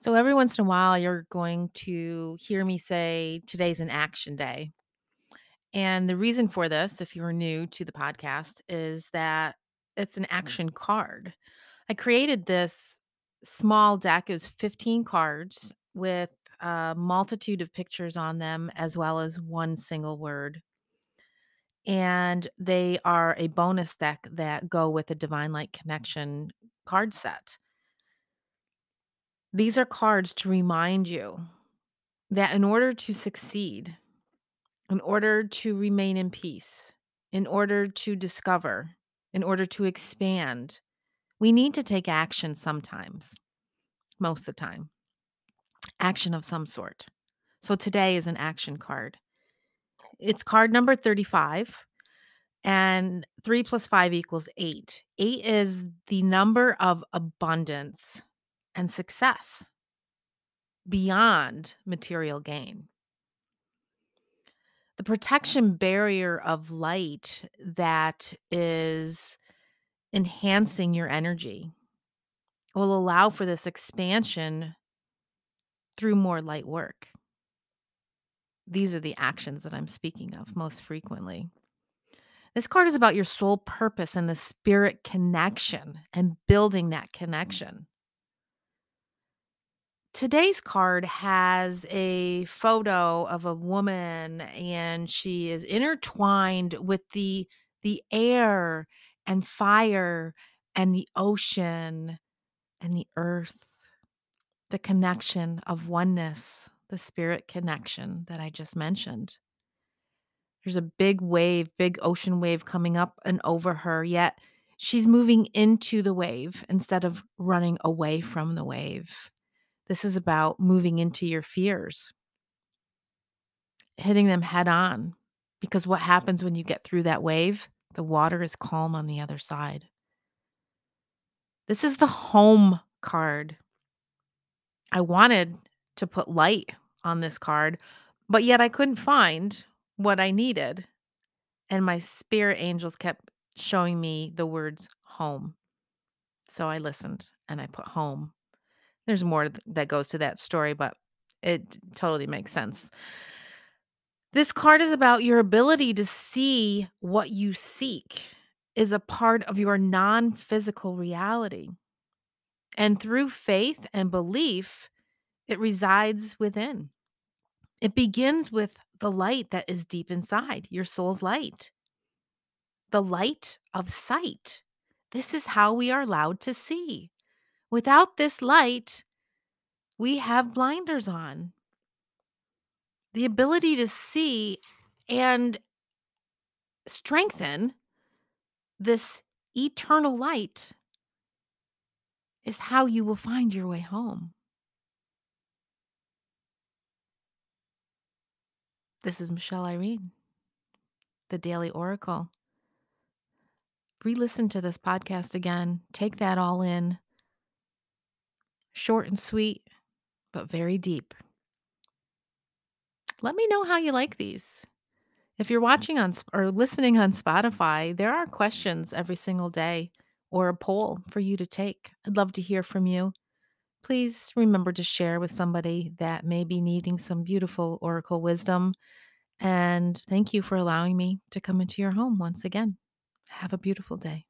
So every once in a while, you're going to hear me say, Today's an action day. And the reason for this, if you're new to the podcast, is that it's an mm-hmm. action card. I created this small deck, it was 15 cards with a multitude of pictures on them, as well as one single word. And they are a bonus deck that go with the Divine Light Connection card set. These are cards to remind you that in order to succeed, in order to remain in peace, in order to discover, in order to expand, we need to take action sometimes, most of the time, action of some sort. So today is an action card. It's card number 35, and three plus five equals eight. Eight is the number of abundance and success beyond material gain. The protection barrier of light that is enhancing your energy will allow for this expansion through more light work. These are the actions that I'm speaking of most frequently. This card is about your soul purpose and the spirit connection and building that connection. Today's card has a photo of a woman and she is intertwined with the the air and fire and the ocean and the earth. The connection of oneness, the spirit connection that I just mentioned. There's a big wave, big ocean wave coming up and over her, yet she's moving into the wave instead of running away from the wave. This is about moving into your fears, hitting them head on. Because what happens when you get through that wave? The water is calm on the other side. This is the home card. I wanted to put light on this card, but yet I couldn't find what I needed. And my spirit angels kept showing me the words home. So I listened and I put home there's more that goes to that story, but it totally makes sense. This card is about your ability to see what you seek is a part of your non physical reality. And through faith and belief, it resides within. It begins with the light that is deep inside, your soul's light, the light of sight. This is how we are allowed to see. Without this light, we have blinders on. The ability to see and strengthen this eternal light is how you will find your way home. This is Michelle Irene, the Daily Oracle. Re listen to this podcast again. Take that all in. Short and sweet, but very deep. Let me know how you like these. If you're mm. watching on or listening on Spotify, there are questions every single day or a poll for you to take. I'd love to hear from you. Please remember to share with somebody that may be needing some beautiful oracle wisdom. And thank you for allowing me to come into your home once again. Have a beautiful day.